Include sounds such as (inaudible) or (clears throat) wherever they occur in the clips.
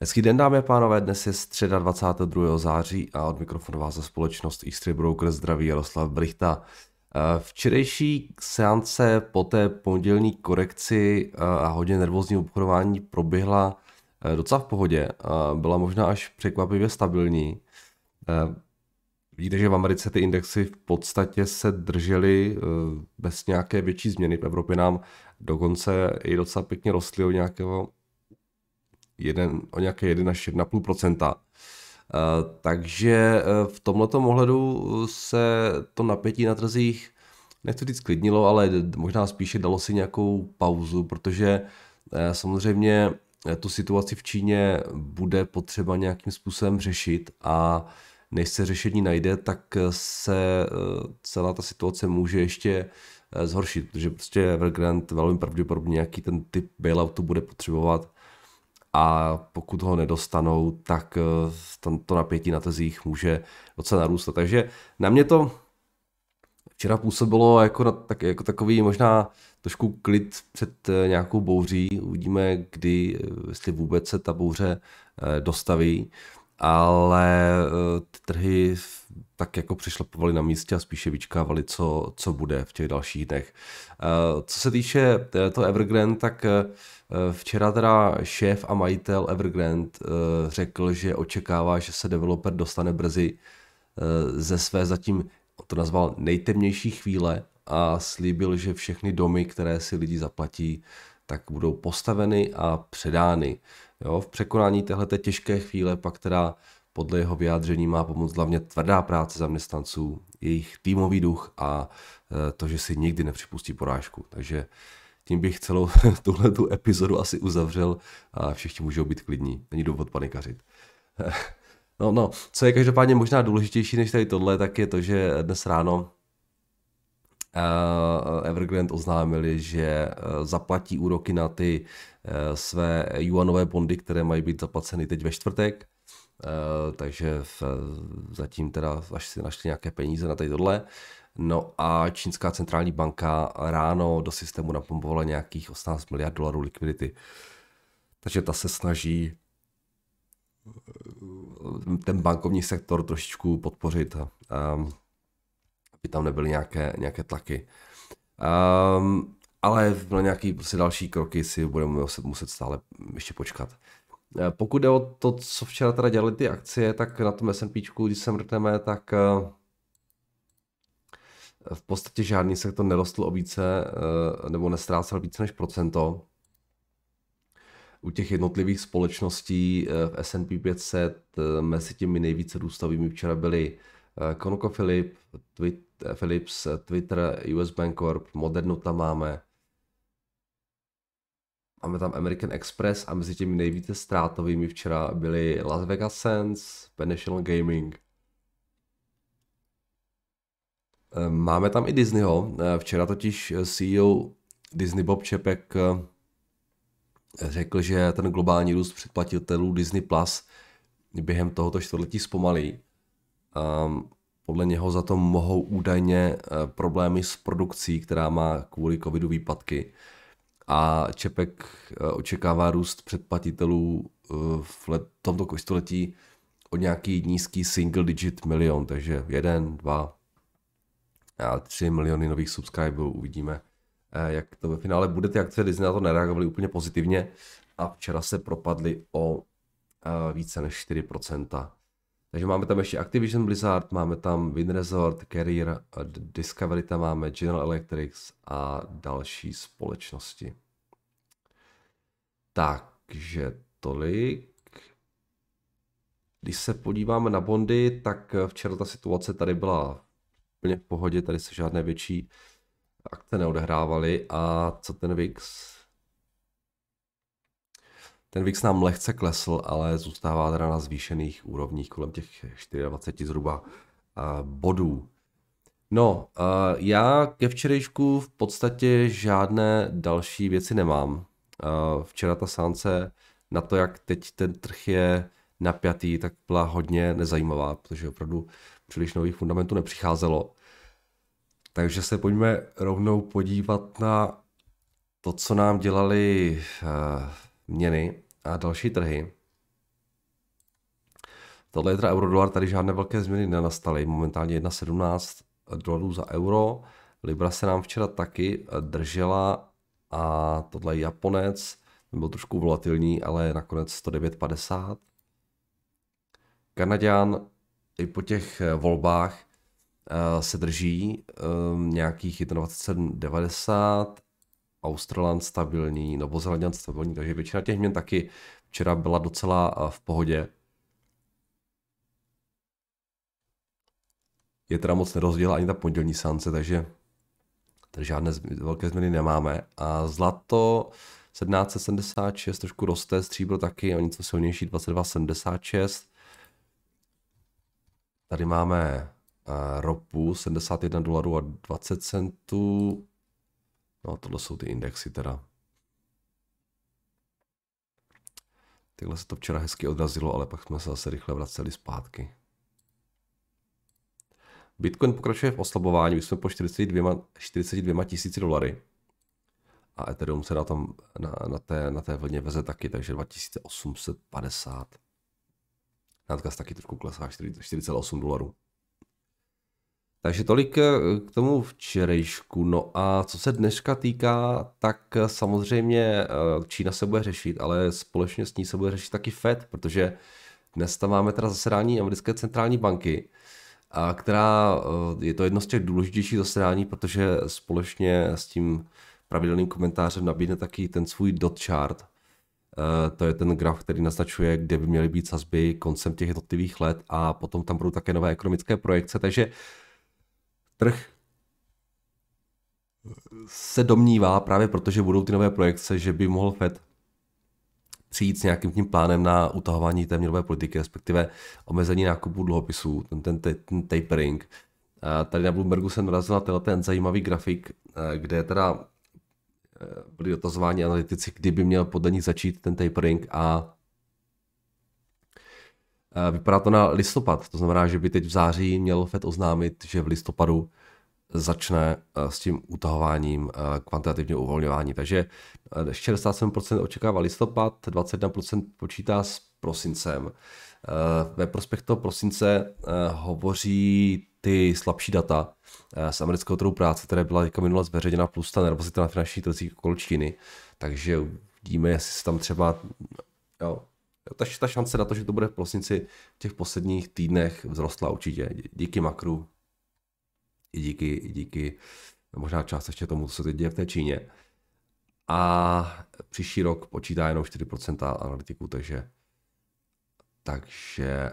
Hezký den, dámy a pánové, dnes je středa 22. září a od mikrofonu vás za společnost Eastry Broker zdraví Jaroslav Brichta. Včerejší seance po té pondělní korekci a hodně nervózní obchodování proběhla docela v pohodě. Byla možná až překvapivě stabilní. Vidíte, že v Americe ty indexy v podstatě se držely bez nějaké větší změny. V Evropě nám dokonce i docela pěkně rostly o nějakého jeden, o nějaké 1 až 1,5%. Uh, takže uh, v tomto ohledu se to napětí na trzích nechci říct klidnilo, ale možná spíše dalo si nějakou pauzu, protože uh, samozřejmě tu situaci v Číně bude potřeba nějakým způsobem řešit a než se řešení najde, tak se celá ta situace může ještě zhoršit, protože prostě Evergrande velmi pravděpodobně nějaký ten typ bailoutu bude potřebovat a pokud ho nedostanou, tak eh, to napětí na tezích může docela narůstat. Takže na mě to včera působilo jako, na, tak, jako takový možná trošku klid před eh, nějakou bouří. Uvidíme, kdy, eh, jestli vůbec se ta bouře dostaví, ale ty trhy tak jako přišlapovali na místě a spíše vyčkávali, co, co bude v těch dalších dnech. Co se týče to Evergrande, tak včera teda šéf a majitel Evergrande eh, řekl, že očekává, že se developer dostane brzy eh, ze své zatím, to nazval nejtemnější chvíle a slíbil, že všechny domy, které si lidi zaplatí, tak budou postaveny a předány. Jo, v překonání téhle těžké chvíle pak teda podle jeho vyjádření má pomoct hlavně tvrdá práce zaměstnanců, jejich týmový duch a to, že si nikdy nepřipustí porážku. Takže tím bych celou (laughs) tuhle tu epizodu asi uzavřel a všichni můžou být klidní. Není důvod panikařit. (laughs) No, no, co je každopádně možná důležitější než tady tohle, tak je to, že dnes ráno uh, Evergrande oznámili, že uh, zaplatí úroky na ty uh, své yuanové bondy, které mají být zaplaceny teď ve čtvrtek. takže v, zatím teda, až si našli nějaké peníze na tady tohle. No a čínská centrální banka ráno do systému napumpovala nějakých 18 miliard dolarů likvidity. Takže ta se snaží eh, ten bankovní sektor trošičku podpořit, um, aby tam nebyly nějaké, nějaké tlaky. Um, ale na nějaký prostě další kroky si budeme muset, muset stále ještě počkat. Eh, pokud jde o to, co včera teda dělali ty akcie, tak na tom S&P, když se mrkneme, tak uh, v podstatě žádný sektor nerostl o více eh, nebo nestrácel více než procento. U těch jednotlivých společností eh, v S&P 500 eh, mezi těmi nejvíce růstovými včera byly ConocoPhillips, Philips, Twitter, US Bancorp, Modernu tam máme. Máme tam American Express a mezi těmi nejvíce ztrátovými včera byly Las Vegas Sands, National Gaming, máme tam i Disneyho. Ehm, včera totiž CEO Disney Bob Čepek ehm, řekl, že ten globální růst předplatitelů Disney Plus během tohoto čtvrtletí zpomalí. Podle něho za to mohou údajně problémy s produkcí, která má kvůli covidu výpadky. A Čepek očekává růst předplatitelů v tomto čtvrtletí o nějaký nízký single digit milion, takže jeden, dva, 3 miliony nových subscriberů, uvidíme, eh, jak to ve finále bude. Ty akce Disney na to nereagovaly úplně pozitivně a včera se propadly o eh, více než 4%. Takže máme tam ještě Activision Blizzard, máme tam WinResort, Carrier, Discovery tam máme, General Electric a další společnosti. Takže tolik. Když se podíváme na bondy, tak včera ta situace tady byla úplně v pohodě, tady se žádné větší akce neodehrávaly. A co ten VIX? Ten VIX nám lehce klesl, ale zůstává teda na zvýšených úrovních kolem těch 24 zhruba bodů. No, já ke včerejšku v podstatě žádné další věci nemám. Včera ta sánce na to, jak teď ten trh je napjatý, tak byla hodně nezajímavá, protože opravdu příliš nových fundamentů nepřicházelo. Takže se pojďme rovnou podívat na to, co nám dělali uh, měny a další trhy. Tohle je teda euro-dolar, tady žádné velké změny nenastaly. Momentálně 1,17 dolarů za euro. Libra se nám včera taky držela a tohle je Japonec. Byl trošku volatilní, ale nakonec 109,50. Kanaďan i po těch volbách eh, se drží um, nějakých 1,27,90, Australan stabilní, Novozelanděn stabilní, takže většina těch měn taky včera byla docela eh, v pohodě. Je teda moc nerozdíl ani ta pondělní sance, takže tady žádné velké změny nemáme. A zlato 1776 trošku roste, stříbro taky o něco silnější 2276. Tady máme uh, ropu 71 dolarů a 20 centů. No, tohle jsou ty indexy teda. Takhle se to včera hezky odrazilo, ale pak jsme se zase rychle vraceli zpátky. Bitcoin pokračuje v oslabování, už jsme po 42, 42 tisíci dolary. A Ethereum se na, tom, na, na, té, na té vlně veze taky, takže 2850. Nadgas taky trošku klesá 4,8 dolarů. Takže tolik eh, k tomu včerejšku. No a co se dneška týká, tak samozřejmě eh, Čína se bude řešit, ale společně s ní se bude řešit taky Fed, protože dnes tam máme teda zasedání americké centrální banky, a která eh, je to jedno z těch důležitějších zasedání, protože společně s tím pravidelným komentářem nabídne taky ten svůj dot chart. To je ten graf, který naznačuje, kde by měly být sazby koncem těch jednotlivých let a potom tam budou také nové ekonomické projekce, takže trh se domnívá právě protože budou ty nové projekce, že by mohl Fed přijít s nějakým tím plánem na utahování té měnové politiky, respektive omezení nákupu dluhopisů, ten, ten, ten, tapering. A tady na Bloombergu jsem narazil na tenhle ten zajímavý grafik, kde teda byli dotazováni analytici, kdyby měl podle nich začít ten tapering a Vypadá to na listopad, to znamená, že by teď v září měl FED oznámit, že v listopadu začne eh, s tím utahováním eh, kvantitativního uvolňování. Takže 67% eh, očekává listopad, 21% počítá s prosincem. Ve prospěch toho prosince hovoří ty slabší data z amerického trhu práce, které byla jako minule zveřejněna, plus ta nervozita na finanční trzích okolo. Takže vidíme, jestli se tam třeba jo, ta, ta šance na to, že to bude v prosinci v těch posledních týdnech vzrostla určitě. Díky makru, i díky, i díky možná částečně tomu, co se teď děje v té Číně. A příští rok počítá jenom 4% analytiků, takže takže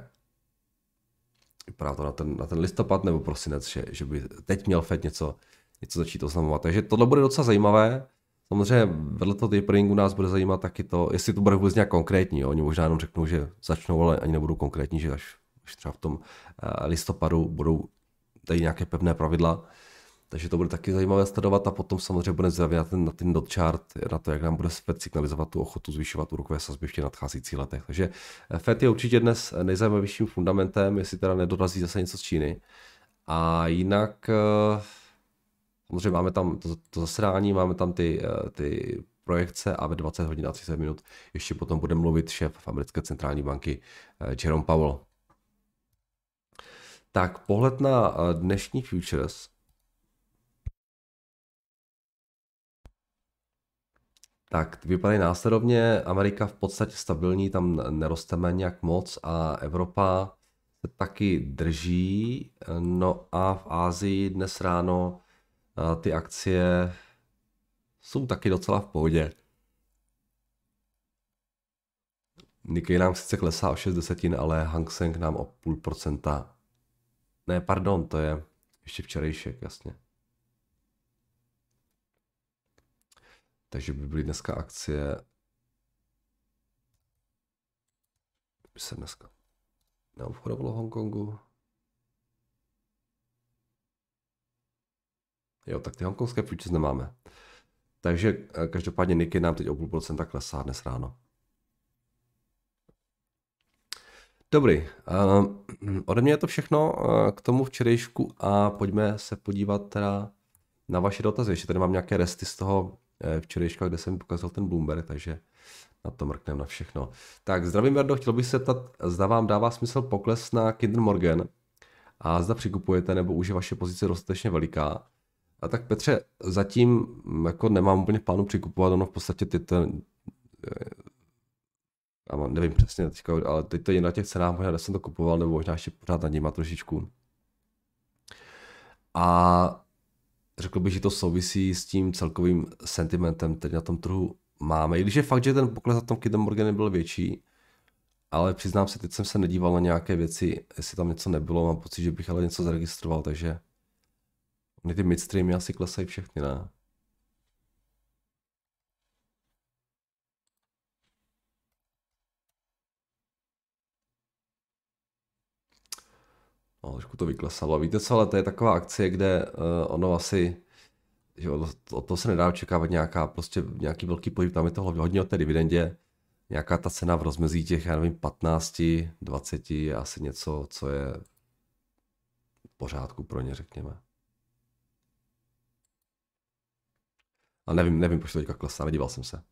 vypadá to na ten, na ten listopad nebo prosinec, že, že by teď měl Fed něco, něco začít oznamovat. Takže tohle bude docela zajímavé. Samozřejmě vedle toho taperingu nás bude zajímat taky to, jestli to bude vůbec nějak konkrétní. Jo. Oni možná jenom řeknou, že začnou, ale ani nebudou konkrétní, že až, až třeba v tom eh, listopadu budou tady nějaké pevné pravidla. Takže to bude taky zajímavé sledovat a potom samozřejmě bude na ten, na ten dot chart, na to, jak nám bude FED signalizovat tu ochotu zvyšovat úrokové sazby v těch nadcházejících letech. Takže eh, FED je určitě dnes nejzajímavějším fundamentem, jestli teda nedorazí zase něco z Číny. A jinak eh, Samozřejmě máme tam to, to zasedání, máme tam ty, eh, ty projekce a ve 20 hodin a 30 minut ještě potom bude mluvit šéf americké centrální banky eh, Jerome Powell. Tak pohled na eh, dnešní futures. Tak vypadají následovně. Amerika v podstatě stabilní, tam nerosteme nějak moc a Evropa se taky drží. No a v Ázii dnes ráno ty akcie jsou taky docela v pohodě. Nikkei nám sice klesá o 6 desetin, ale Hang Seng nám o půl procenta. Ne, pardon, to je ještě včerejšek, jasně. Takže by byly dneska akcie. By se dneska neobchodovalo v Hongkongu. Jo, tak ty hongkongské futures nemáme. Takže eh, každopádně Nikkei nám teď o půl procenta klesá dnes ráno. Dobrý, uh, ode mě je to všechno uh, k tomu včerejšku a pojďme se podívat teda na vaše dotazy. Ještě tady mám nějaké resty z toho včerejška, kde jsem pokazal ten Bloomberg, takže Na to mrkneme na všechno. Tak zdravím Jardo, chtěl bych se ptat, zda vám dává smysl pokles na Kinder Morgan a zda přikupujete, nebo už je vaše pozice dostatečně veliká. A tak Petře, zatím jako nemám úplně plánu přikupovat, ono v podstatě ty ten, já mám, nevím přesně teďka, ale teď to je na těch cenách, možná jsem to kupoval, nebo možná ještě pořád na nima trošičku. A řekl bych, že to souvisí s tím celkovým sentimentem, který na tom trhu máme. I když je fakt, že ten pokles na tom Kidem Morgan byl větší, ale přiznám se, teď jsem se nedíval na nějaké věci, jestli tam něco nebylo, mám pocit, že bych ale něco zaregistroval, takže ty midstreamy asi klesají všechny, ne? No, trošku to vyklesalo. Víte co, ale to je taková akcie, kde uh, ono asi, že od, od toho se nedá očekávat nějaká, prostě nějaký velký pohyb, tam je to hodně o té dividendě, nějaká ta cena v rozmezí těch, já nevím, 15, 20 je asi něco, co je v pořádku pro ně, řekněme. A nevím, nevím, proč to teďka klesá, nedíval jsem se.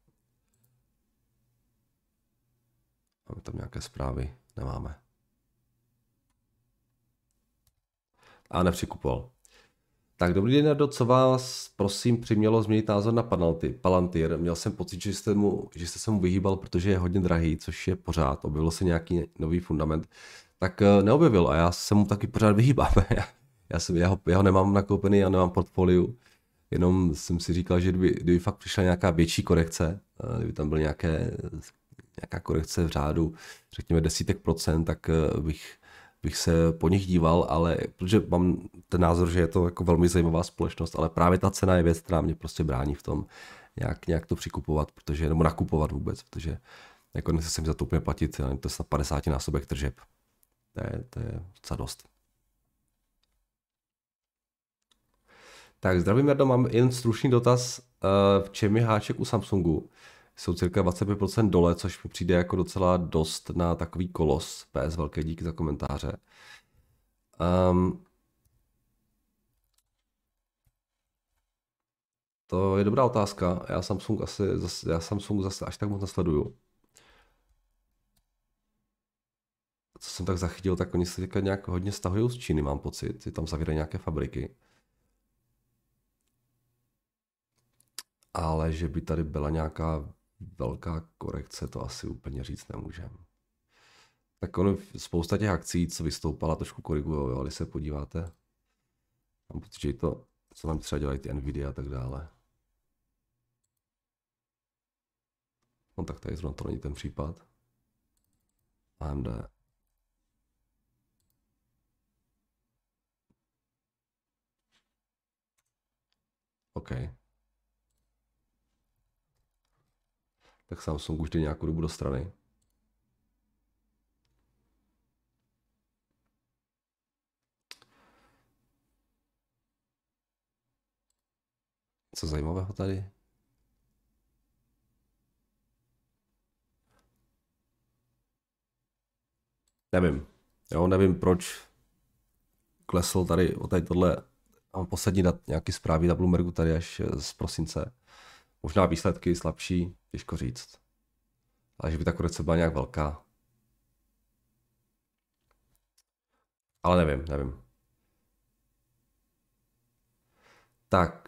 Máme tam nějaké zprávy? Nemáme. A nepřikupoval. Tak dobrý den, Nardo, co vás prosím přimělo změnit názor na Palantir? Palantir. Měl jsem pocit, že jste, mu, že jste se mu vyhýbal, protože je hodně drahý, což je pořád. Objevil se nějaký nový fundament. Tak eh, neobjevil a já se mu taky pořád vyhýbám. já, (laughs) já, jsem, já, ho, já ho nemám nakoupený, já nemám portfoliu. Jenom jsem si říkal, že kdyby, kdyby fakt přišla nějaká větší korekce, eh, kdyby tam byly nějaké, nějaká korekce v řádu, řekněme desítek procent, tak eh, bych bych se po nich díval, ale protože mám ten názor, že je to jako velmi zajímavá společnost, ale právě ta cena je věc, která mě prostě brání v tom nějak, nějak to přikupovat, protože, nebo nakupovat vůbec, protože jako nechci za to úplně platit, to je snad 50 násobek tržeb. To je, to je docela dost. Tak zdravím, Jardo, mám jen stručný dotaz. Eh, v čem je háček u Samsungu? Jsou cirka 25% dole, což mi přijde jako docela dost na takový kolos. PS velké díky za komentáře. Um, to je dobrá otázka. Já Samsung asi, já Samsung zase až tak moc nasleduju. Co jsem tak zachytil, tak oni se teďka nějak hodně stahují z Číny, mám pocit. Je tam zavírají nějaké fabriky. Ale že by tady byla nějaká velká korekce, to asi úplně říct nemůžeme. Tak ono, spousta těch akcí, co vystoupala, trošku korigují, ale když se podíváte, mám pocit, že to, co tam třeba dělají ty Nvidia a tak dále. No tak tady zrovna to není ten případ. AMD. OK. Tak Samsung už jde nějakou dobu do strany. Co zajímavého tady? Nevím. Jo, nevím proč klesl tady o tady tohle. Mám poslední dat, nějaký zprávy na Bloombergu tady až z prosince. Možná výsledky slabší, těžko říct. Ale že by ta korekce byla nějak velká. Ale nevím, nevím. Tak.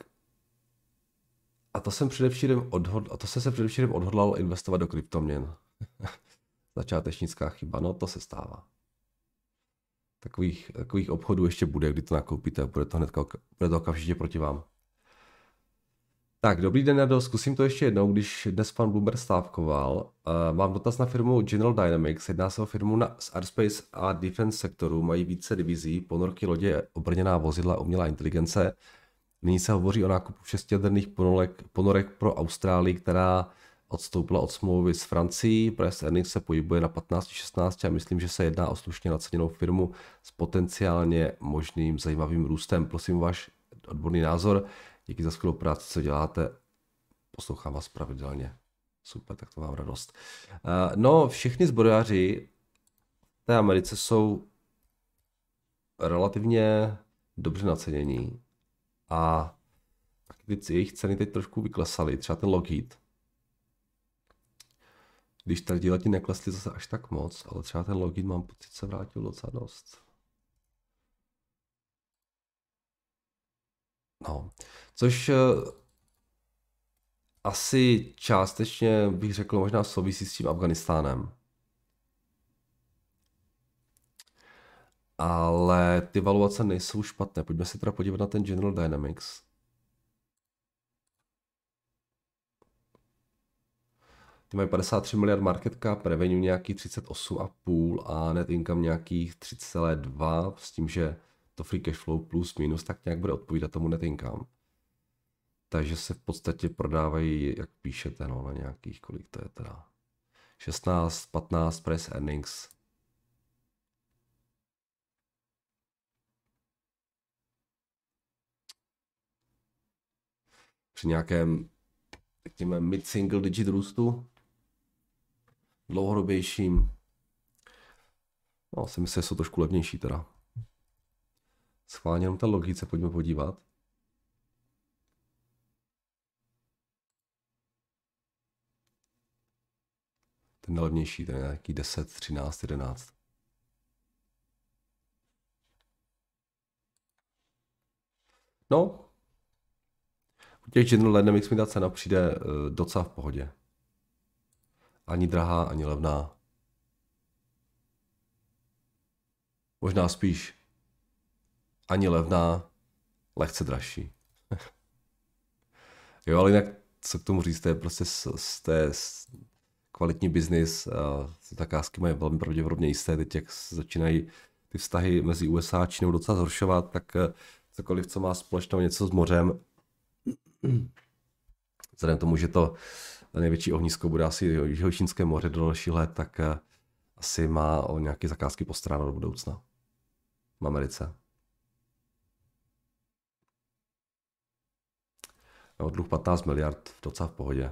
A to jsem především odhod... a to jsem se především odhodlal investovat do kryptoměn. (laughs) Začátečnická chyba, no to se stává. Takových, takových obchodů ještě bude, kdy to nakoupíte a bude to hned bude to okamžitě proti vám. Tak, dobrý den, Nado, zkusím to ještě jednou, když dnes pan Bloomberg stávkoval. Uh, mám dotaz na firmu General Dynamics, jedná se o firmu na, z Airspace a Defense sektoru, mají více divizí, ponorky lodě, obrněná vozidla, umělá inteligence. Nyní se hovoří o nákupu šestijaderných ponorek, ponorek pro Austrálii, která odstoupila od smlouvy s Francií. Price earnings se pohybuje na 15-16 a myslím, že se jedná o slušně naceněnou firmu s potenciálně možným zajímavým růstem. Prosím váš odborný názor. Díky za skvělou práci, co děláte. Poslouchám vás pravidelně. Super, tak to mám radost. Uh, no, všichni zbrojaři v té Americe jsou relativně dobře nacenění a ty jejich ceny teď trošku vyklesaly, třeba ten Lockheed. Když tak díle ti neklesly zase až tak moc, ale třeba ten login mám pocit se vrátil docela dost. No, což eh, asi částečně bych řekl možná souvisí s tím Afganistánem. Ale ty valuace nejsou špatné. Pojďme se teda podívat na ten General Dynamics. Ty mají 53 miliard market cap, revenue nějaký 38,5 a net income nějakých 3,2 s tím, že to free cash flow plus minus tak nějak bude odpovídat tomu net income. Takže se v podstatě prodávají, jak píšete, no, na nějakých, kolik to je teda, 16, 15 price earnings. Při nějakém, řekněme, mid-single digit růstu, dlouhodobějším, no, si myslím, že jsou trošku levnější teda. Schválně jenom ta logice, pojďme podívat. Ten nejlevnější, ten je nějaký 10, 13, 11. No, u těch General Dynamics mi ta cena přijde uh, docela v pohodě. Ani drahá, ani levná. Možná spíš ani levná, lehce dražší. (laughs) jo, ale jinak, co k tomu říct, to je prostě z, z té kvalitní biznis, zakázky mají velmi pravděpodobně jisté, teď jak začínají ty vztahy mezi USA a Čínou docela zhoršovat, tak eh, cokoliv, co má společného něco s mořem, (clears throat) vzhledem tomu, že to největší ohnisko bude asi Jihočínské moře do dalších let, tak eh, asi má o nějaké zakázky postaráno do budoucna v Americe. Jo, dluh 15 miliard, docela v pohodě.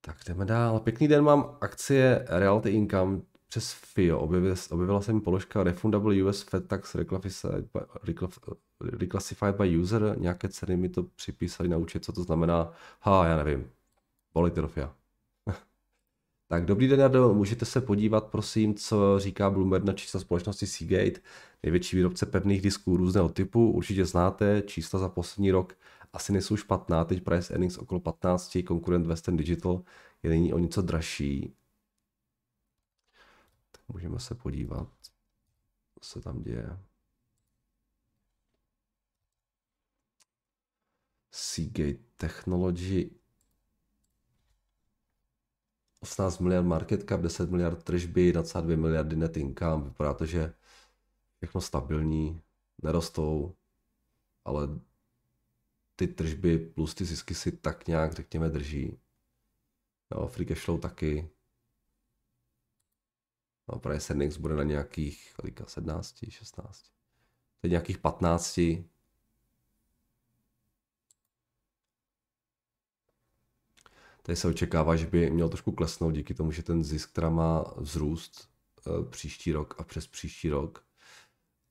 Tak jdeme dál. Pěkný den, mám akcie Realty Income přes FIO. Objevila, objevila se mi položka Refundable US Fed Tax Reclassified by, reclassified by User. Nějaké ceny mi to připísali na účet, co to znamená. Ha, já nevím. Politrofia. Tak dobrý den, Jardo, můžete se podívat, prosím, co říká Bloomberg na čísla společnosti Seagate, největší výrobce pevných disků různého typu. Určitě znáte, čísla za poslední rok asi nejsou špatná, teď price earnings okolo 15, konkurent Western Digital je nyní o něco dražší. Tak můžeme se podívat, co se tam děje. Seagate Technology 18 miliard market cap, 10 miliard tržby, 22 miliardy net income. Vypadá to, že všechno stabilní, nerostou, ale ty tržby plus ty zisky si tak nějak, řekněme, drží. Jo, free cash flow taky. No, price earnings bude na nějakých, kolika, 17, 16. Teď nějakých 15, Tady se očekává, že by měl trošku klesnout díky tomu, že ten zisk která má vzrůst uh, příští rok a přes příští rok.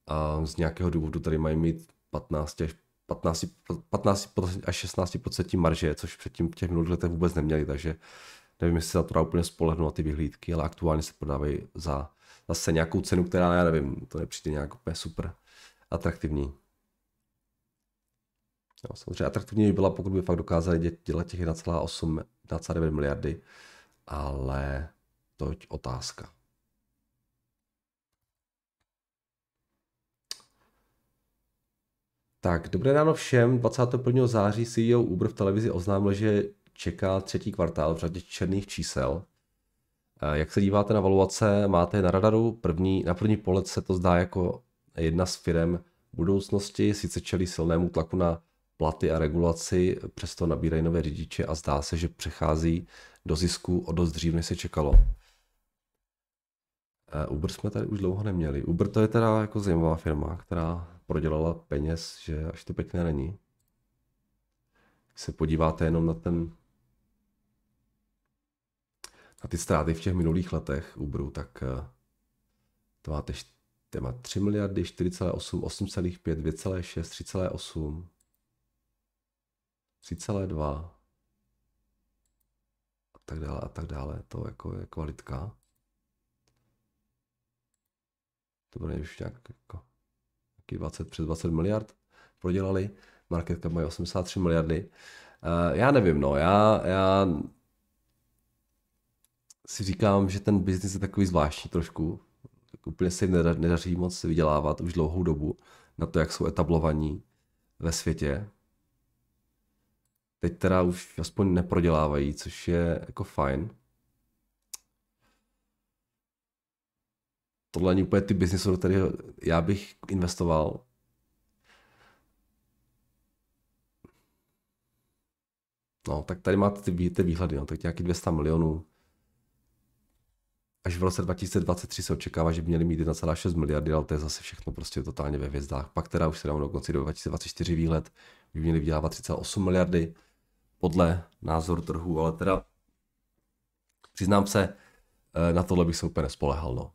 A z nějakého důvodu tady mají mít 15 až 15, 15 až 16% marže, což předtím v těch minulých letech vůbec neměli, takže nevím, jestli se na to dá úplně spolehnout na ty vyhlídky, ale aktuálně se prodávají za zase nějakou cenu, která, já nevím, to nepřijde nějak úplně super atraktivní. Jo, samozřejmě atraktivní by byla, pokud by fakt dokázali dělat těch 1,8, 1,9 miliardy, ale to je otázka. Tak, dobré ráno všem. 21. září CEO Uber v televizi oznámil, že čeká třetí kvartál v řadě černých čísel. Eh, jak se díváte na valuace, máte na radaru? První, na první pohled se to zdá jako jedna z firm budoucnosti, sice čelí silnému tlaku na platy a regulaci, přesto nabírají nové řidiče a zdá se, že přechází do zisku o dost dřív, než se čekalo. Eh, Uber jsme tady už dlouho neměli. Uber to je teda jako zajímavá firma, která prodělala peněz, že až to pěkné není. Když se podíváte jenom na ten na ty ztráty v těch minulých letech Uberu, tak eh, to máte téma 3 miliardy, 4,8, 8,5, 2,6, 3,8, 3,2. tak dále a tak dále. To jako je kvalitka. To bude už nějak jako, nějaký 20, přes 20 miliard prodělali. Market cap mají 83 miliardy. Uh, já nevím, no, já, já si říkám, že ten biznis je takový zvláštní trošku. Úplně se jim nedaří moc vydělávat už dlouhou dobu na to, jak jsou etablovaní ve světě. Teď teda už aspoň neprodělávají, což je jako fajn. Tohle není úplně ty biznis, do kterého já bych investoval. No, tak tady máte ty, ty výhledy, no, tak nějaký 200 milionů. Až v roce 2023 se očekává, že by měli mít 1,6 miliardy, ale to je zase všechno prostě totálně ve hvězdách. Pak teda už se dám do konci do 2024 výhled, by měli vydělávat 3,8 miliardy podle názoru trhu, ale teda přiznám se, eh, na tohle bych se úplně nespolehal. No.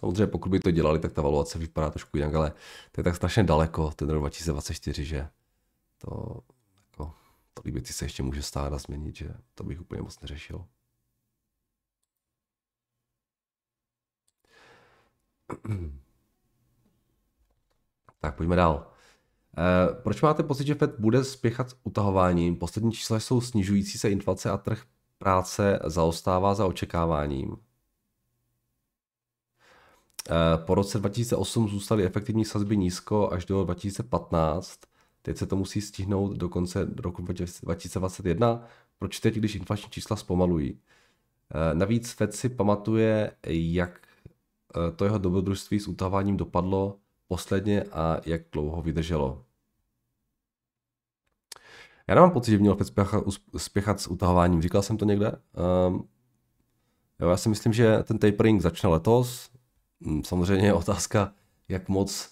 Samozřejmě pokud by to dělali, tak ta valuace vypadá trošku jinak, ale to je tak strašně daleko, ten rok 2024, že to jako, tolik věcí se ještě může stát a změnit, že to bych úplně moc neřešil. Tak pojďme dál. Eh, proč máte pocit, že Fed bude spěchat s utahováním? Poslední čísla jsou snižující se inflace a trh práce zaostává za očekáváním. Eh, po roce 2008 zůstaly efektivní sazby nízko až do 2015. Teď se to musí stihnout do konce roku 2021. Proč teď, když inflační čísla zpomalují? Eh, navíc Fed si pamatuje, jak to jeho dobrodružství s utahováním dopadlo posledně a jak dlouho vydrželo. Já nemám pocit, že měl Fed spěchat, spěchat s utahováním. Říkal jsem to někde. Um, jo, já si myslím, že ten tapering začne letos. Hm, samozřejmě je otázka, jak moc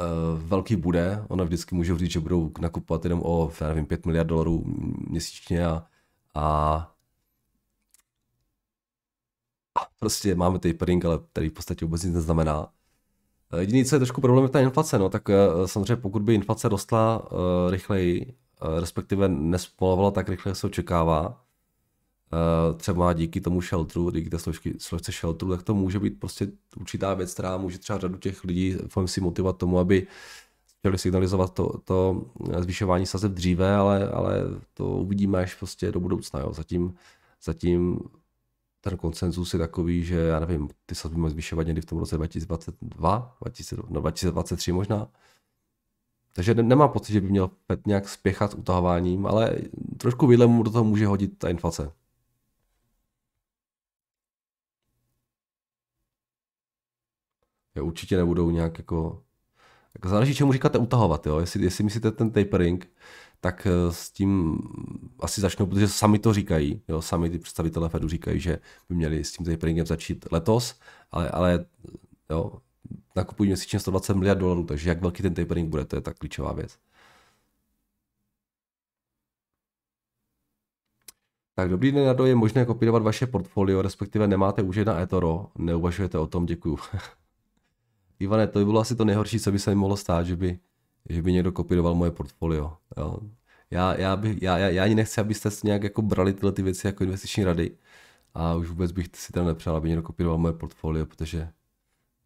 uh, velký bude. Ona vždycky může říct, že budou nakupovat jenom o, já nevím, 5 miliard dolarů měsíčně a, a prostě máme tapering, ale který v podstatě vůbec nic neznamená. Eh, jediný, co je trošku problém, je ta inflace. No, tak uh, samozřejmě pokud by inflace rostla uh, rychleji, respektive nespomalovala tak rychle, jak se očekává, třeba díky tomu shelteru, díky té složky, složce shelteru, tak to může být prostě určitá věc, která může třeba řadu těch lidí si motivovat tomu, aby chtěli signalizovat to, to zvyšování sazeb dříve, ale, ale to uvidíme až prostě do budoucna. Jo. Zatím, zatím ten koncenzus je takový, že já nevím, ty sazby mají zvyšovat někdy v tom roce 2022, 20, no 2023 možná. Takže nemám pocit, že by měl Fed nějak spěchat s utahováním, ale trošku vidle mu do toho může hodit ta inflace. Jo, určitě nebudou nějak jako... jako záleží, čemu říkáte utahovat, jo? Jestli, jestli myslíte ten tapering, tak eh, s tím asi začnou, protože sami to říkají, jo, sami ty představitelé Fedu říkají, že by měli s tím taperingem začít letos, ale, ale jo, nakupují měsíčně 120 miliard dolarů, takže jak velký ten tapering bude, to je tak klíčová věc. Tak dobrý den, Nado, je možné kopírovat vaše portfolio, respektive nemáte už na eToro, neuvažujete o tom, děkuju. (laughs) Ivane, to by bylo asi to nejhorší, co by se mi mohlo stát, že by že by někdo kopíroval moje portfolio. Jo. Já, já, bych, já, já, já ani nechci, abyste si nějak jako brali tyhle ty věci jako investiční rady a už vůbec bych si tam nepřál, aby někdo kopíroval moje portfolio, protože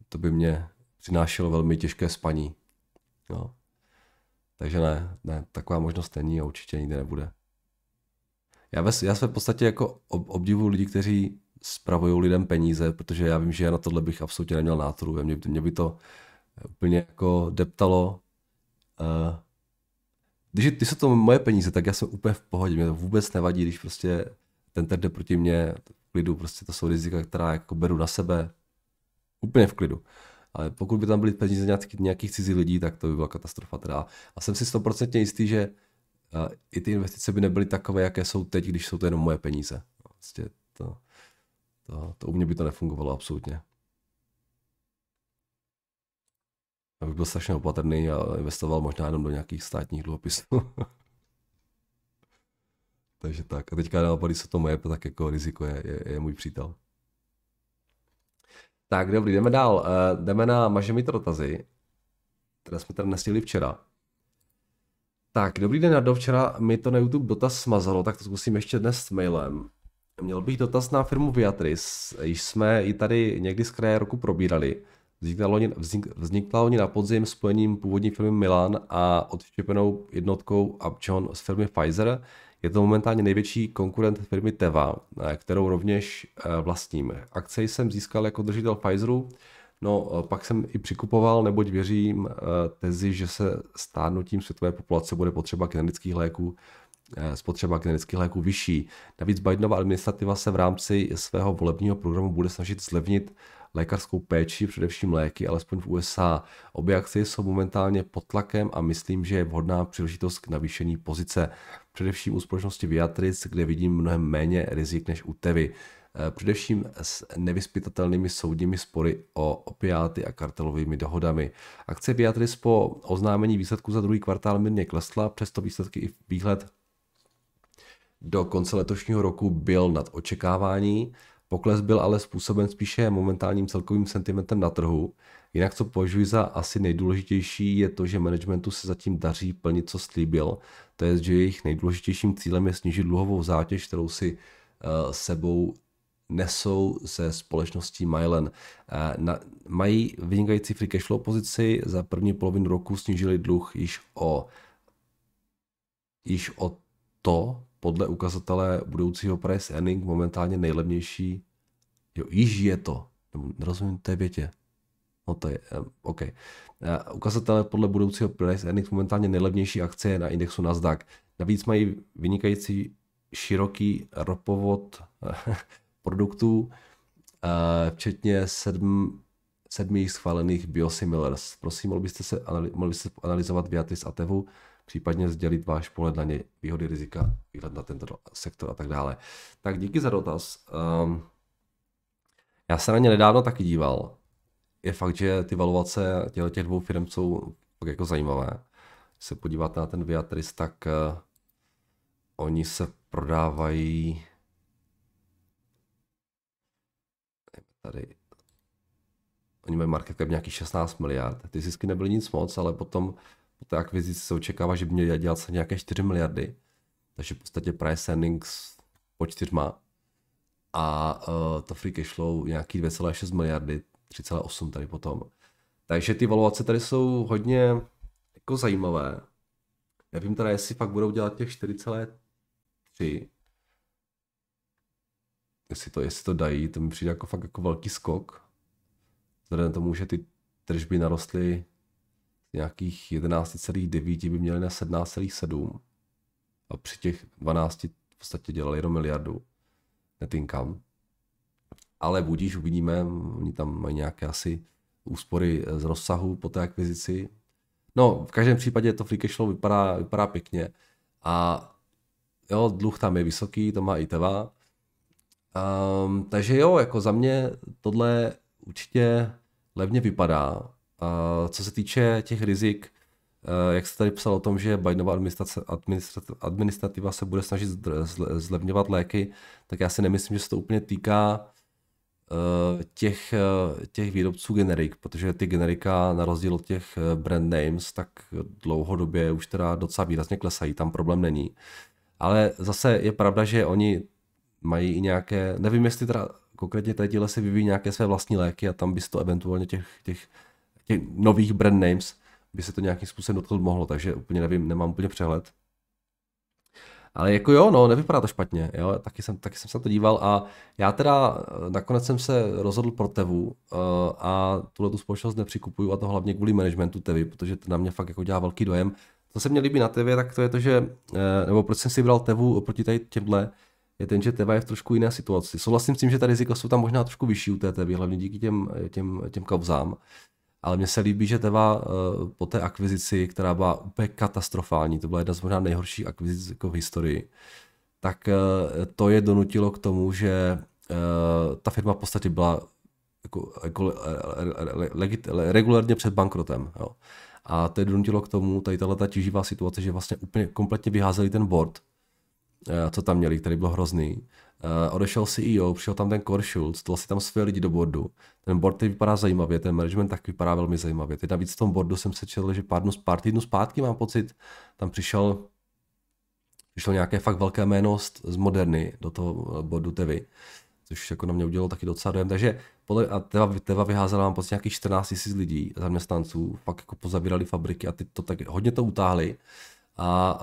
to by mě přinášelo velmi těžké spaní. Jo. Takže ne, ne, taková možnost není a určitě nikdy nebude. Já, ve, já se v podstatě jako obdivuju lidi, kteří spravují lidem peníze, protože já vím, že já na tohle bych absolutně neměl nátoru. Mě, mě by to úplně jako deptalo Uh, když, když jsou to moje peníze, tak já jsem úplně v pohodě. Mě to vůbec nevadí, když prostě ten jde proti mně v klidu. Prostě to jsou rizika, která jako beru na sebe úplně v klidu. Ale pokud by tam byly peníze nějakých, nějakých cizích lidí, tak to by byla katastrofa. Teda. A jsem si stoprocentně jistý, že uh, i ty investice by nebyly takové, jaké jsou teď, když jsou to jenom moje peníze. Prostě to, to, to u mě by to nefungovalo absolutně. Já bych byl strašně opatrný a investoval možná jenom do nějakých státních dluhopisů. (laughs) Takže tak. A teďka naopak, když se to moje, tak jako riziko je, je, je můj přítel. Tak, dobrý, jdeme dál. Uh, jdeme na mažemito dotazy, které jsme tady nestihli včera. Tak, dobrý den, Nardo. Včera mi to na YouTube dotaz smazalo, tak to zkusím ještě dnes s mailem. Měl bych dotaz na firmu Viatris. Již jsme ji tady někdy z kraje roku probírali. Vznikla loni, vznik, vznikla na podzim spojením původní firmy Milan a odštěpenou jednotkou Upjohn z firmy Pfizer. Je to momentálně největší konkurent firmy Teva, kterou rovněž eh, vlastním. Akce jsem získal jako držitel Pfizeru, no eh, pak jsem i přikupoval, neboť věřím eh, tezi, že se stárnutím světové populace bude potřeba generických léků spotřeba generických léků vyšší. Navíc Bidenova administrativa se v rámci svého volebního programu bude snažit zlevnit lékařskou péči, především léky, alespoň v USA. Obě akcie jsou momentálně pod tlakem a myslím, že je vhodná příležitost k navýšení pozice. Především u společnosti Viatris, kde vidím mnohem méně rizik než u Tevy. Eh, především s nevyspytatelnými soudními spory o opiáty a kartelovými dohodami. Akce Viatris po oznámení výsledku za druhý kvartál mírně klesla, přesto výsledky i výhled do konce letošního roku byl nad očekávání. Pokles byl ale způsoben spíše momentálním celkovým sentimentem na trhu. Jinak co považuji za asi nejdůležitější je to, že managementu se zatím daří plnit, co slíbil. To je, že jejich nejdůležitějším cílem je snížit dluhovou zátěž, kterou si uh, sebou nesou se společností Mylan. Uh, mají vynikající free cash flow pozici, za první polovinu roku snížili dluh již o již o to, podle ukazatele budoucího price earning momentálně nejlevnější. Jo, již je to. Nerozumím té větě. No to je, um, OK. Uh, ukazatele podle budoucího price earning momentálně nejlevnější akcie na indexu Nasdaq. Navíc mají vynikající široký ropovod (laughs) produktů, uh, včetně sedm, sedmi schválených biosimilars. Prosím, mohli byste se mohli byste analyzovat Viatris a Tevu případně sdělit váš pohled na ně, výhody, rizika, výhled na tento sektor a tak dále. Tak díky za dotaz. Um, já se na ně nedávno taky díval. Je fakt, že ty valuace těch dvou firm jsou fakt jako zajímavé. Když se podíváte na ten Viatris, tak uh, oni se prodávají tady oni mají market cap nějaký 16 miliard. Ty zisky nebyly nic moc, ale potom po té akvizici se očekává, že by měli dělat se nějaké 4 miliardy, takže v podstatě price earnings po čtyřma a uh, to free cash flow nějaký 2,6 miliardy, 3,8 tady potom. Takže ty valuace tady jsou hodně jako zajímavé. Nevím teda, jestli fakt budou dělat těch 4,3. Jestli to, jestli to dají, to mi přijde jako fakt jako velký skok. Vzhledem tomu, že ty tržby narostly nějakých 11,9 by měli na 17,7 a při těch 12 v podstatě dělali jenom miliardu net income. Ale budíš, uvidíme, oni tam mají nějaké asi úspory z rozsahu po té akvizici. No, v každém případě to free cash flow vypadá, vypadá pěkně a jo, dluh tam je vysoký, to má i Teva. Um, takže jo, jako za mě tohle určitě levně vypadá co se týče těch rizik, eh, jak se tady psal o tom, že Bidenova administrativa se bude snažit zlevňovat léky, tak já si nemyslím, že se to úplně týká eh, těch, eh, těch výrobců generik, protože ty generika na rozdíl od těch brand names tak dlouhodobě už teda docela výrazně klesají, tam problém není. Ale zase je pravda, že oni mají i nějaké, nevím jestli teda konkrétně tady si vyvíjí nějaké své vlastní léky a tam by to eventuálně těch, těch těch nových brand names by se to nějakým způsobem dotknout mohlo, takže úplně nevím, nemám úplně přehled. Ale jako jo, no, nevypadá to špatně, jo, taky jsem, taky jsem se to díval a já teda eh, nakonec jsem se rozhodl pro Tevu uh, a tuhle tu společnost nepřikupuju a to hlavně kvůli managementu Tevy, protože to na mě fakt jako dělá velký dojem. Co se mě líbí na Tevě, tak to je to, že, uh, nebo proč jsem si vybral Tevu oproti tady těmhle, je ten, že Teva je v trošku jiné situaci. Souhlasím s tím, že ta rizika jsou tam možná trošku vyšší u té Tevy, hlavně díky těm, těm, těm kauzám ale mně se líbí, že Teva uh, po té akvizici, která byla úplně katastrofální, to byla jedna z možná nejhorších akvizic jako v historii, tak uh, to je donutilo k tomu, že uh, ta firma v podstatě byla jako, jako legit, regulárně před bankrotem. Jo. A to je donutilo k tomu, tady tato těživá situace, že vlastně úplně kompletně vyházeli ten board, co tam měli, který byl hrozný. Uh, odešel CEO, přišel tam ten Core Schultz, si tam své lidi do boardu. Ten board teď vypadá zajímavě, ten management tak vypadá velmi zajímavě. Teď navíc v tom boardu jsem se četl, že pár dnů, pár týdnů zpátky mám pocit, tam přišel, přišlo nějaké fakt velké jméno z, Moderny do toho boardu Tevy, což jako na mě udělalo taky docela dojem. Takže podle, a Teva, Teva vyházela mám pocit nějakých 14 000 lidí, zaměstnanců, fakt jako pozavírali fabriky a ty to tak hodně to utáhli a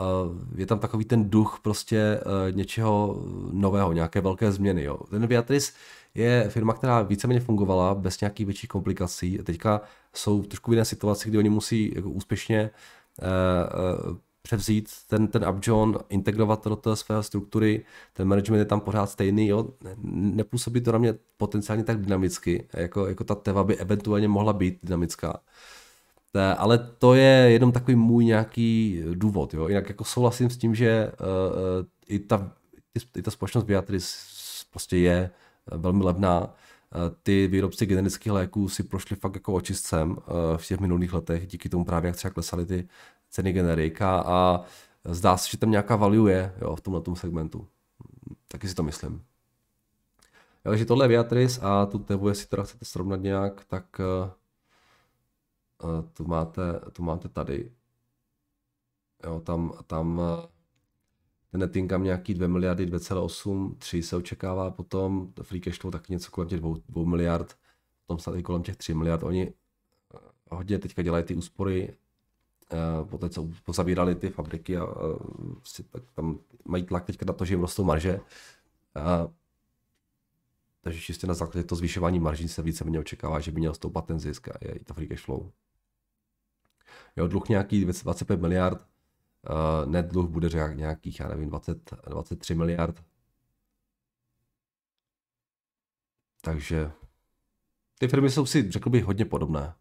je tam takový ten duch prostě e, něčeho nového, nějaké velké změny. Jo. Ten Beatrice je firma, která víceméně fungovala bez nějakých větších komplikací. Teďka jsou trošku v jiné situaci, kdy oni musí jako úspěšně e, e, převzít ten, ten Upjohn, integrovat do té své struktury, ten management je tam pořád stejný, jo? nepůsobí to na mě potenciálně tak dynamicky, jako, jako ta Teva by eventuálně mohla být dynamická. Ale to je jenom takový můj nějaký důvod. Jo? Jinak jako souhlasím s tím, že uh, i, ta, i ta společnost Beatrice prostě je velmi levná. Ty výrobci generických léků si prošli fakt jako očistcem v těch minulých letech, díky tomu právě jak třeba klesaly ty ceny generik a, zdá se, že tam nějaká value je jo, v tomhle segmentu. Taky si to myslím. Jo, takže tohle je Beatrice a tu tebu, jestli teda chcete srovnat nějak, tak tu máte, tu máte tady. Jo, tam, tam ten net income nějaký 2 miliardy, 2,8, 3 se očekává potom, free cash flow tak něco kolem těch 2, 2 miliard, potom se kolem těch 3 miliard. Oni hodně teďka dělají ty úspory, po té, co pozabírali ty fabriky a, a tak tam mají tlak teďka na to, že jim rostou marže. A, takže čistě na základě to zvyšování marží se více mě očekává, že by měl stoupat ten zisk a je i to free cash flow. Jo, dluh nějaký 25 miliard, uh, net dluh bude řek nějakých, já nevím, 20, 23 miliard. Takže ty firmy jsou si, řekl bych, hodně podobné.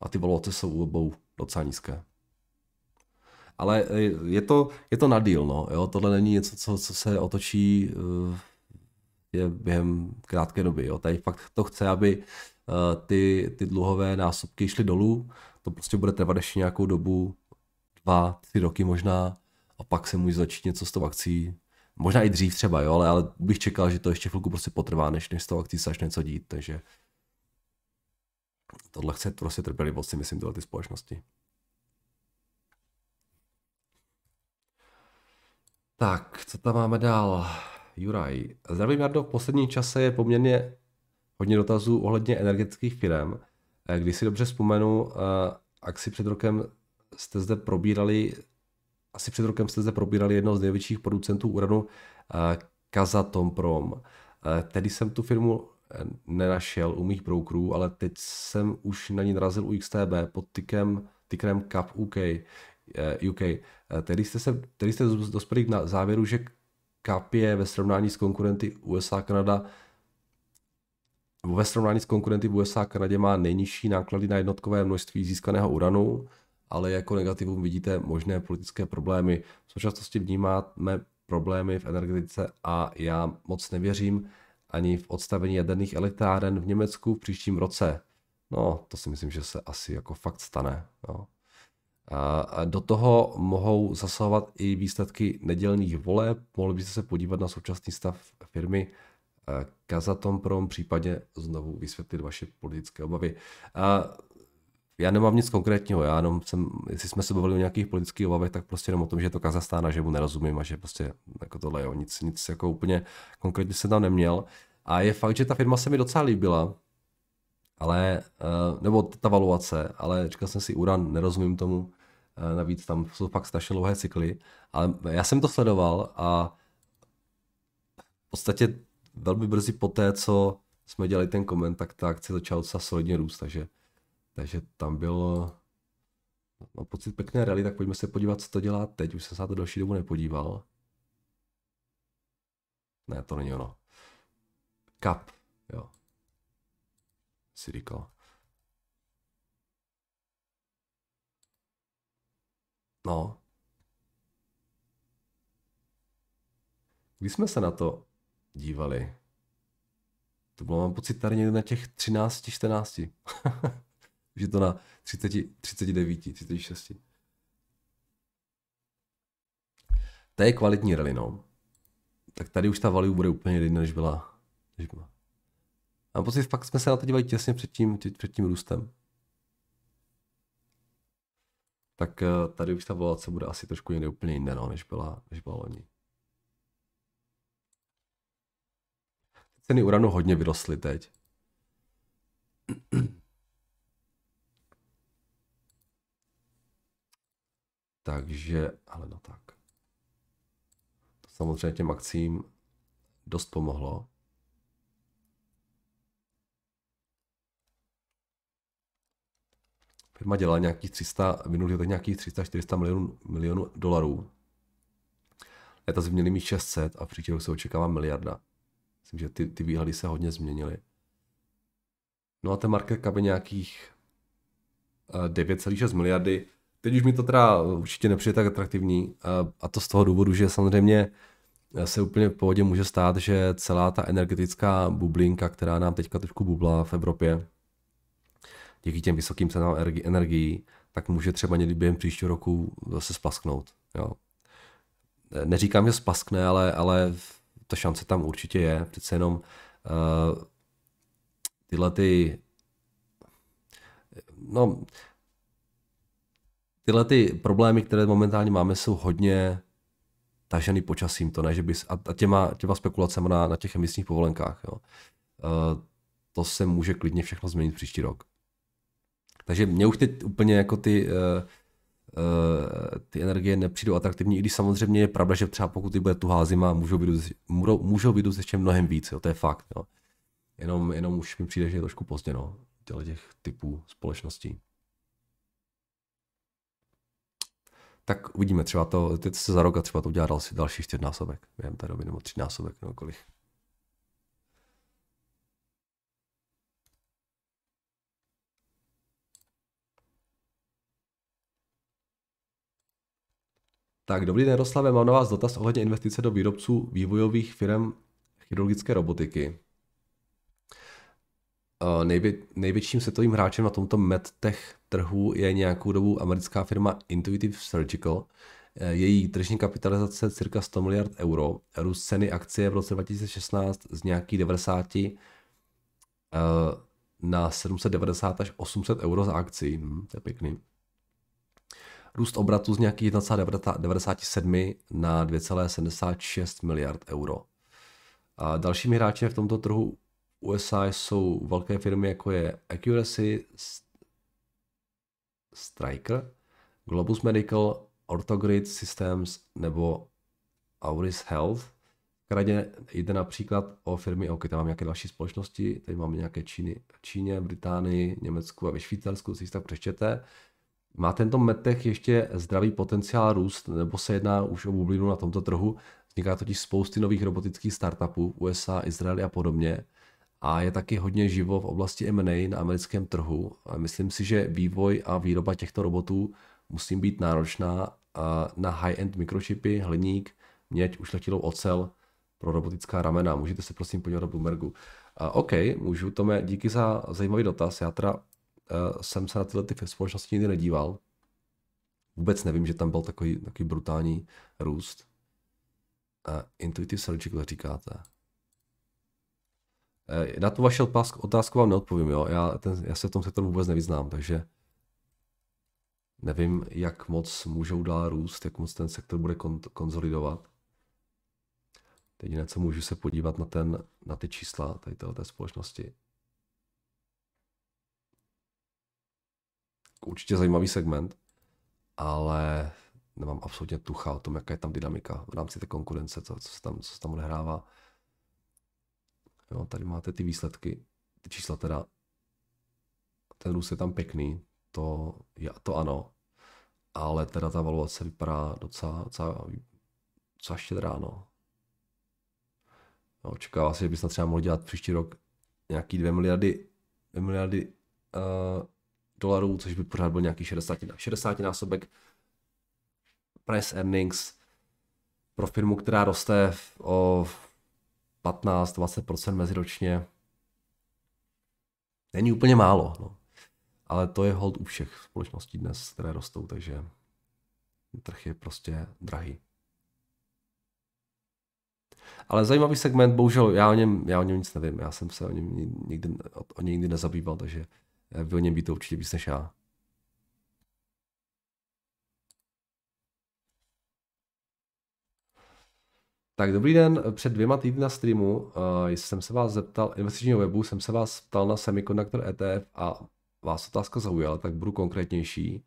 A ty valuace jsou u obou docela nízké. Ale eh, je to, je to na deal, no. Jo? Tohle není něco, co, co se otočí uh, je během krátké doby. Jo? Tady fakt to chce, aby ty, ty dluhové násobky šly dolů. To prostě bude trvat ještě nějakou dobu, dva, tři roky možná, a pak se může začít něco s tou akcí. Možná i dřív třeba, jo, ale, ale bych čekal, že to ještě chvilku prostě potrvá, než, než s tou akcí se začne něco dít, takže tohle chce prostě trpělivost, si myslím, tyhle ty společnosti. Tak, co tam máme dál? Juraj. Zdravím, Jardo. V posledním čase je poměrně hodně dotazů ohledně energetických firm. Eh, když si dobře vzpomenu, eh, asi před rokem jste zde probírali, asi před rokem jste zde probírali jedno z největších producentů uranu, eh, Kazatomprom. Tedy jsem tu firmu nenašel u mých brokerů, ale teď jsem už na ní narazil u XTB pod tykem, tykem CAP UK. UK. Tedy jste, se, tedy jste dospěli k závěru, že CAP je ve srovnání s konkurenty USA, Kanada ve srovnání s konkurenty v USA a Kanadě má nejnižší náklady na jednotkové množství získaného uranu, ale jako negativum vidíte možné politické problémy. V současnosti vnímáme problémy v energetice a já moc nevěřím ani v odstavení jaderných elektráren v Německu v příštím roce. No, to si myslím, že se asi jako fakt stane. No. A do toho mohou zasahovat i výsledky nedělných voleb. Mohli byste se podívat na současný stav firmy Kazatomprom, případně znovu vysvětlit vaše politické obavy. A já nemám nic konkrétního, já jenom jsem, jestli jsme se bavili o nějakých politických obavech, tak prostě jenom o tom, že je to Kazachstán a že mu nerozumím a že prostě jako tohle, jo, nic, nic jako úplně konkrétně jsem tam neměl. A je fakt, že ta firma se mi docela líbila, ale, nebo ta valuace, ale říkal jsem si, Uran, nerozumím tomu, navíc tam jsou fakt strašně dlouhé cykly, ale já jsem to sledoval a v podstatě velmi brzy po té, co jsme dělali ten koment, tak ta akce začala docela solidně růst, takže, takže tam byl no, pocit pěkné rally, tak pojďme se podívat, co to dělá teď. Už jsem se na to další dobu nepodíval. Ne, to není ono. Kap, jo. Si říkal. No. Když jsme se na to dívali. To bylo, mám pocit, tady někde na těch 13, 14. Už je to na 30, 39, 36. To je kvalitní rally, no. tak tady už ta value bude úplně jiná, než byla. Než byla. A pocit, fakt jsme se na to dívali těsně před tím, před tím růstem. Tak eh, tady už ta volace bude asi trošku někde úplně jiné, no, než byla, než byla loni. Ceny uranu hodně vyrostly teď. Takže, ale no tak. To samozřejmě těm akcím dost pomohlo. Firma dělá nějakých 300, minulý letech nějakých 300-400 milionů, milionů dolarů. Letos měli mít 600 a příští rok se očekává miliarda. Myslím, že ty, ty výhledy se hodně změnily. No a ten market cap je nějakých 9,6 eh, miliardy. Teď už mi to teda určitě nepřijde tak atraktivní a to z toho důvodu, že samozřejmě se úplně v pohodě může stát, že celá ta energetická bublinka, která nám teďka trošku bubla v Evropě, díky těm vysokým cenám energií, tak může třeba někdy během příštího roku zase splasknout. Jo. Neříkám, že splaskne, ale, ale ta šance tam určitě je. Přece jenom uh, tyhle ty no, tyhle ty problémy, které momentálně máme, jsou hodně tažený počasím, to ne, že bys, a, a těma, těma spekulacemi na, na těch emisních povolenkách, jo. Uh, to se může klidně všechno změnit příští rok. Takže mě už teď úplně jako ty, uh, ty energie nepřijdou atraktivní, i když samozřejmě je pravda, že třeba pokud ty bude tuhá zima, můžou být, můžou, ještě mnohem víc, jo, to je fakt. Jo. Jenom, jenom už mi přijde, že je trošku pozdě, no, těch typů společností. tak uvidíme, třeba to, teď se za rok a třeba to udělá další, další čtyřnásobek během té doby, nebo třinásobek, nebo kolik. Tak, dobrý den, Roslave, mám na vás dotaz ohledně investice do výrobců vývojových firm chirurgické robotiky. Uh, nejvě, největším světovým hráčem na tomto medtech trhu je nějakou dobu americká firma Intuitive Surgical. Eh, její tržní kapitalizace cirka 100 miliard euro. Růst ceny akcie v roce 2016 z nějakých 90 uh, na 790 až 800 euro za akci. Hm, to je pěkný. Růst obratu z nějakých 1,97 na 2,76 miliard euro. A dalšími hráči v tomto trhu USA jsou velké firmy, jako je Accuracy, Striker, Globus Medical, Orthogrid Systems nebo Auris Health. V Kanadě jde například o firmy, ok, tam mám nějaké další společnosti, tady máme nějaké Číny, Číně, Británii, Německu a ve Švýcarsku, si tak přečtěte. Má tento medtech ještě zdravý potenciál růst, nebo se jedná už o bublinu na tomto trhu? Vzniká totiž spousty nových robotických startupů, USA, Izrael a podobně a je taky hodně živo v oblasti M&A na americkém trhu. A myslím si, že vývoj a výroba těchto robotů musí být náročná na high-end mikročipy, hliník, měď, ušlechtilou ocel pro robotická ramena. Můžete se prosím podívat do Bloombergu. OK, můžu, Tome, díky za zajímavý dotaz. Já teda jsem se na tyhle ty společnosti nikdy nedíval. Vůbec nevím, že tam byl takový, takový brutální růst. Uh, intuitive Surgical říkáte. Eh, na tu vaši otázku vám neodpovím, jo. Já, ten, já se v tom sektoru vůbec nevyznám, takže nevím, jak moc můžou dál růst, jak moc ten sektor bude kon, konzolidovat. Jediné, co můžu se podívat na, ten, na ty čísla tady té společnosti. Určitě zajímavý segment, ale nemám absolutně tucha o tom, jaká je tam dynamika v rámci té konkurence, co, co, se, tam, co se tam odehrává. Jo, tady máte ty výsledky, ty čísla teda. Ten růst je tam pěkný, to, je, to ano, ale teda ta valuace vypadá docela, docela, docela štědrá, no. no očekává se, že bys třeba mohl dělat příští rok nějaký 2 miliardy, 2 miliardy uh, dolarů, což by pořád byl nějaký 60, 60 násobek price earnings pro firmu, která roste o 15-20% meziročně není úplně málo. No. Ale to je hold u všech společností dnes, které rostou, takže trh je prostě drahý. Ale zajímavý segment, bohužel já o něm, já o něm nic nevím, já jsem se o něm nikdy, o něm nikdy nezabýval, takže vy o něm víte určitě víc než já. Tak dobrý den, před dvěma týdny na streamu uh, jsem se vás zeptal, investičního webu, jsem se vás ptal na Semiconductor ETF a vás otázka zaujala, tak budu konkrétnější.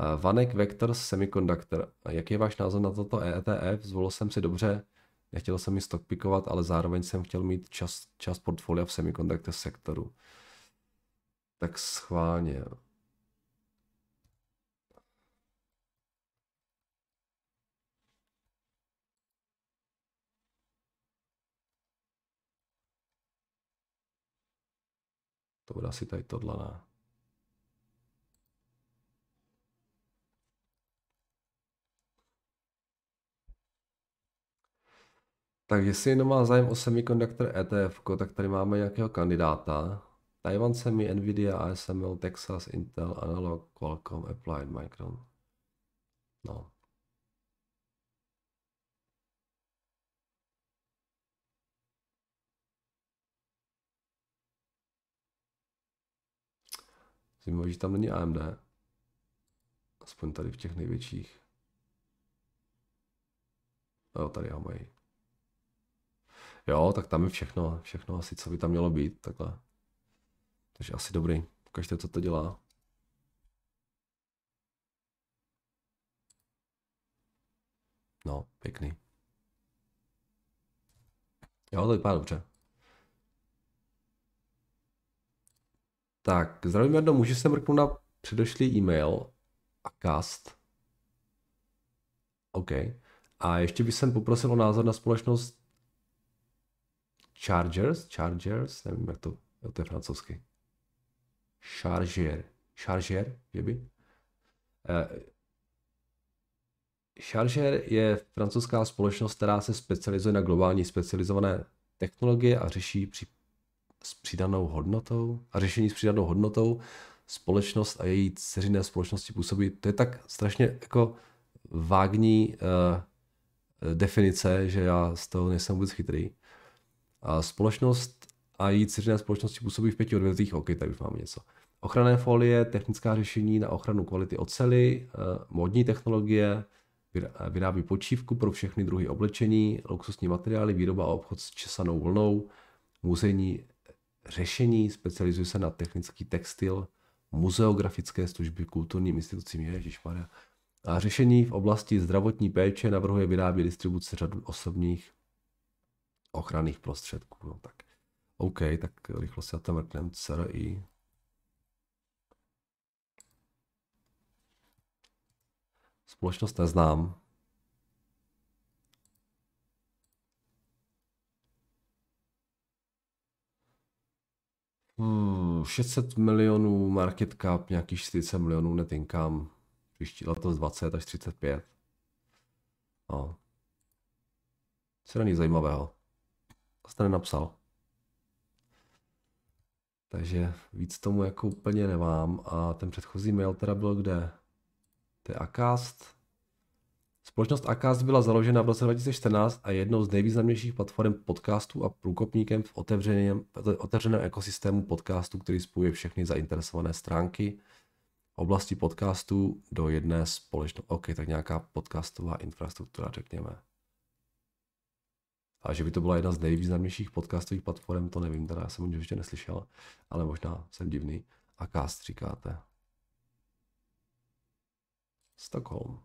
Uh, Vanek Vector Semiconductor, jaký je váš názor na toto ETF? Zvolil jsem si dobře, nechtěl jsem mi stockpikovat, ale zároveň jsem chtěl mít čas, čas portfolia v semiconductor sektoru. Tak schválně. To bude asi tady tohle, ne? Tak jestli jenom má zájem o semiconductor ETF, tak tady máme nějakého kandidáta. Taiwan Semi, Nvidia, ASML, Texas, Intel, Analog, Qualcomm, Applied, Micron. No. Zajímavé, že tam není AMD. Aspoň tady v těch největších. Jo, tady ho mají. Jo, tak tam je všechno, všechno asi, co by tam mělo být, takhle. Takže asi dobrý. Ukažte, co to dělá. No, pěkný. Jo, to vypadá dobře. Tak, zdravím Jardo, můžeš se mrknout na předošlý e-mail a cast. OK. A ještě bych jsem poprosil o názor na společnost Chargers, Chargers, nevím, jak to, jak to je francouzsky. Charger, Charger, že by? Uh, Charger je francouzská společnost, která se specializuje na globální specializované technologie a řeší při, s přidanou hodnotou a řešení s přidanou hodnotou společnost a její dceřiné společnosti působí. To je tak strašně jako vágní uh, definice, že já z toho nejsem vůbec chytrý. A společnost a její dceřiné společnosti působí v pěti odvětvích. OK, tady už máme něco. Ochranné folie, technická řešení na ochranu kvality ocely, eh, modní technologie, vyrábí počívku pro všechny druhy oblečení, luxusní materiály, výroba a obchod s česanou vlnou, muzejní řešení, specializuje se na technický textil, muzeografické služby kulturním institucím, ježišmarja. A řešení v oblasti zdravotní péče navrhuje vyrábět distribuce řadu osobních ochranných prostředků. No, tak OK, tak rychle si tam mrknem CRI. Společnost neznám. Hmm, 600 milionů market cap, nějakých 40 milionů net income, příští letos 20 až 35. No. Co není zajímavého? Jste nenapsal. Takže víc tomu jako úplně nemám. A ten předchozí mail teda byl kde? To je Acast. Společnost Acast byla založena v roce 2014 a je jednou z nejvýznamnějších platform podcastů a průkopníkem v otevřeném, otevřeném ekosystému podcastů, který spojuje všechny zainteresované stránky oblasti podcastů do jedné společnosti. OK, tak nějaká podcastová infrastruktura, řekněme. A že by to byla jedna z nejvýznamnějších podcastových platform, to nevím, teda já jsem o ještě neslyšel, ale možná jsem divný. A cast říkáte. Stockholm.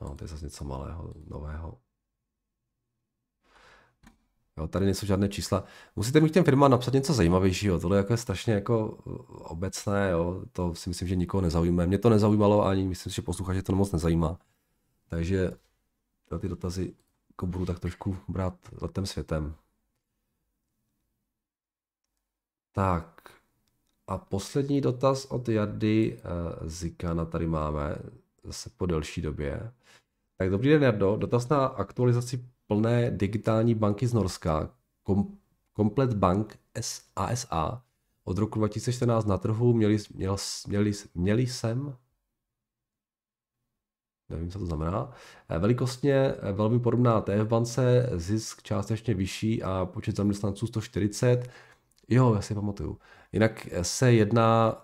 No, to je zase něco malého, nového. Jo, tady nejsou žádné čísla. Musíte mi k těm firmám napsat něco zajímavějšího. Tohle jako je strašně jako uh, obecné, jo. to si myslím, že nikoho nezaujíme. Mě to nezaujímalo ani myslím si, že posluchače to moc nezajímá. Takže ty dotazy jako budu tak trošku brát letem světem. Tak a poslední dotaz od Jardy uh, Zikana tady máme zase po delší době. Tak dobrý den, Jardo. Dotaz na aktualizaci plné digitální banky z Norska, kom, Komplet Bank ASA, od roku 2014 na trhu měli, měl, měli, měli jsem nevím, co to znamená. Eh, velikostně eh, velmi podobná TF bance, zisk částečně vyšší a počet zaměstnanců 140. Jo, já si pamatuju. Jinak se jedná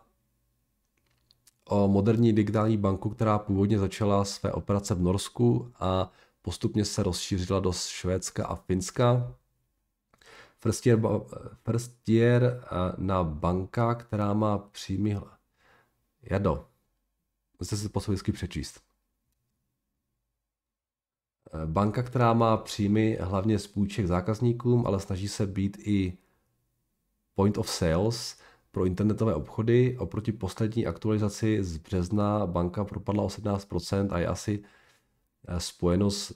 o moderní digitální banku, která původně začala své operace v Norsku a postupně se rozšířila do Švédska a Finska. First year, first year eh, na banka, která má příjmy... Jado. Musíte si po vždycky přečíst. Eh, banka, která má příjmy hlavně z půjček zákazníkům, ale snaží se být i point of sales pro internetové obchody. Oproti poslední aktualizaci z března banka propadla o 17% a je asi eh, spojeno s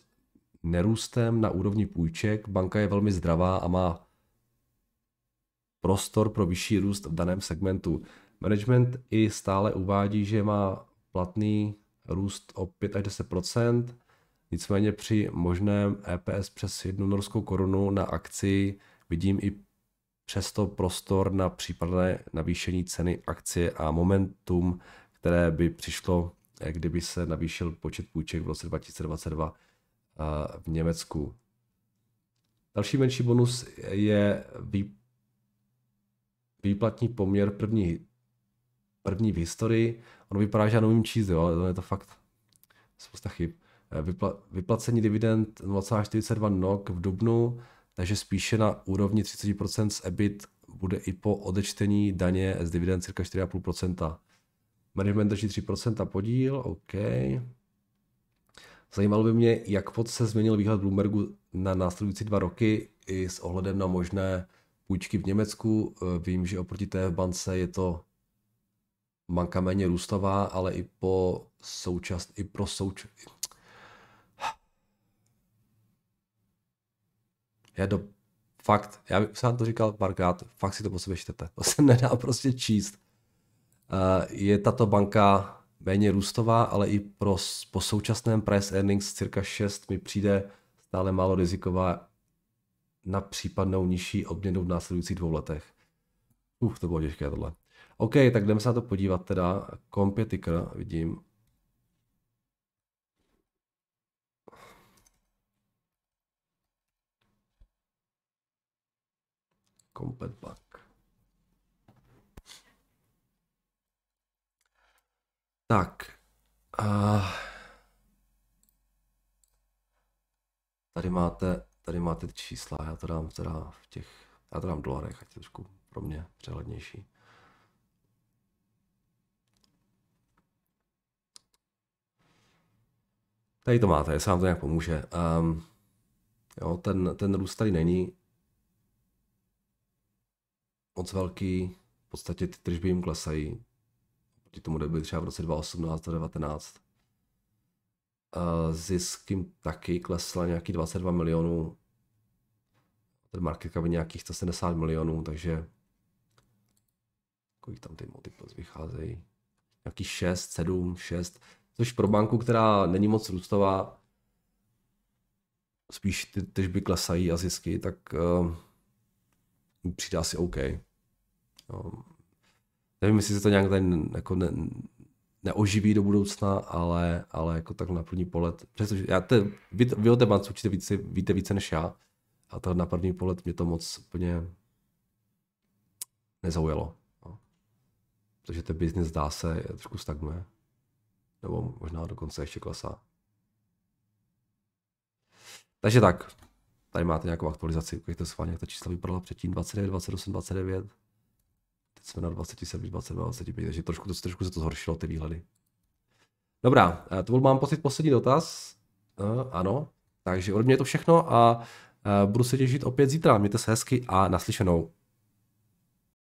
nerůstem na úrovni půjček. Banka je velmi zdravá a má prostor pro vyšší růst v daném segmentu. Management i stále uvádí, že má platný růst o 5 až 10% nicméně při možném EPS přes jednu norskou korunu na akci vidím i přesto prostor na případné navýšení ceny akcie a momentum, které by přišlo, kdyby se navýšil počet půjček v roce 2022 eh, v Německu. Další menší bonus je výplatní poměr první, první v historii. Ono vypadá, že já nevím číst, jo, ale to je to fakt spousta chyb. Eh, vypla, vyplacení dividend 0,42 NOK v dubnu, takže spíše na úrovni 30% z EBIT bude i po odečtení daně z dividend cirka 4,5%. Management drží 3% podíl, OK. Zajímalo by mě, jak moc se změnil výhled Bloombergu na následující dva roky i s ohledem na možné půjčky v Německu. Vím, že oproti té bance je to banka méně růstová, ale i po součast, i pro souč... Já do... Fakt, já jsem vám to říkal párkrát, fakt si to po sobě čtete. To se (laughs) nedá prostě číst. Eh, je tato banka méně růstová, ale i pro, po současném price earnings cirka 6 mi přijde stále málo riziková na případnou nižší odměnu v následujících dvou letech. Uf, to bylo těžké tohle. OK, tak jdeme se na to podívat teda. Competitor, vidím. Komplet Bank. Tak. Uh, tady máte Tady máte čísla, já to dám teda v těch, já to dám v dolarech, ať je trošku pro mě přehlednější. Tady to máte, jestli vám to nějak pomůže. Um, jo, ten, ten růst tady není moc velký, v podstatě ty tržby jim klesají. Proti tomu byly třeba v roce 2018 a 2019. Zisk jim taky klesla nějaký 22 milionů. Ten market cap nějakých 170 milionů, takže kolik tam ty multiples vycházejí? Nějaký 6, 7, 6, což pro banku, která není moc růstová, spíš ty tržby klesají a zisky, tak uh, přijde asi OK. No, nevím, jestli se to nějak tady jako ne, neoživí do budoucna, ale, ale jako tak na první pohled, přestože já te, vy, vy o té bance určitě více, víte více než já, a to na první pohled mě to moc úplně nezaujalo. No. Protože ten biznis zdá se trošku stagnuje. Nebo možná dokonce ještě klesá. Takže tak, tady máte nějakou aktualizaci, jak to schválně, jak ta čísla vypadala předtím 29, 28, 29 jsme na 27, 22, 25, takže trošku, to, trošku se to zhoršilo, ty výhledy. Dobrá, eh, to byl mám pocit poslední dotaz. Uh, ano, takže ode mě je to všechno a uh, budu se těšit opět zítra. Mějte se hezky a naslyšenou.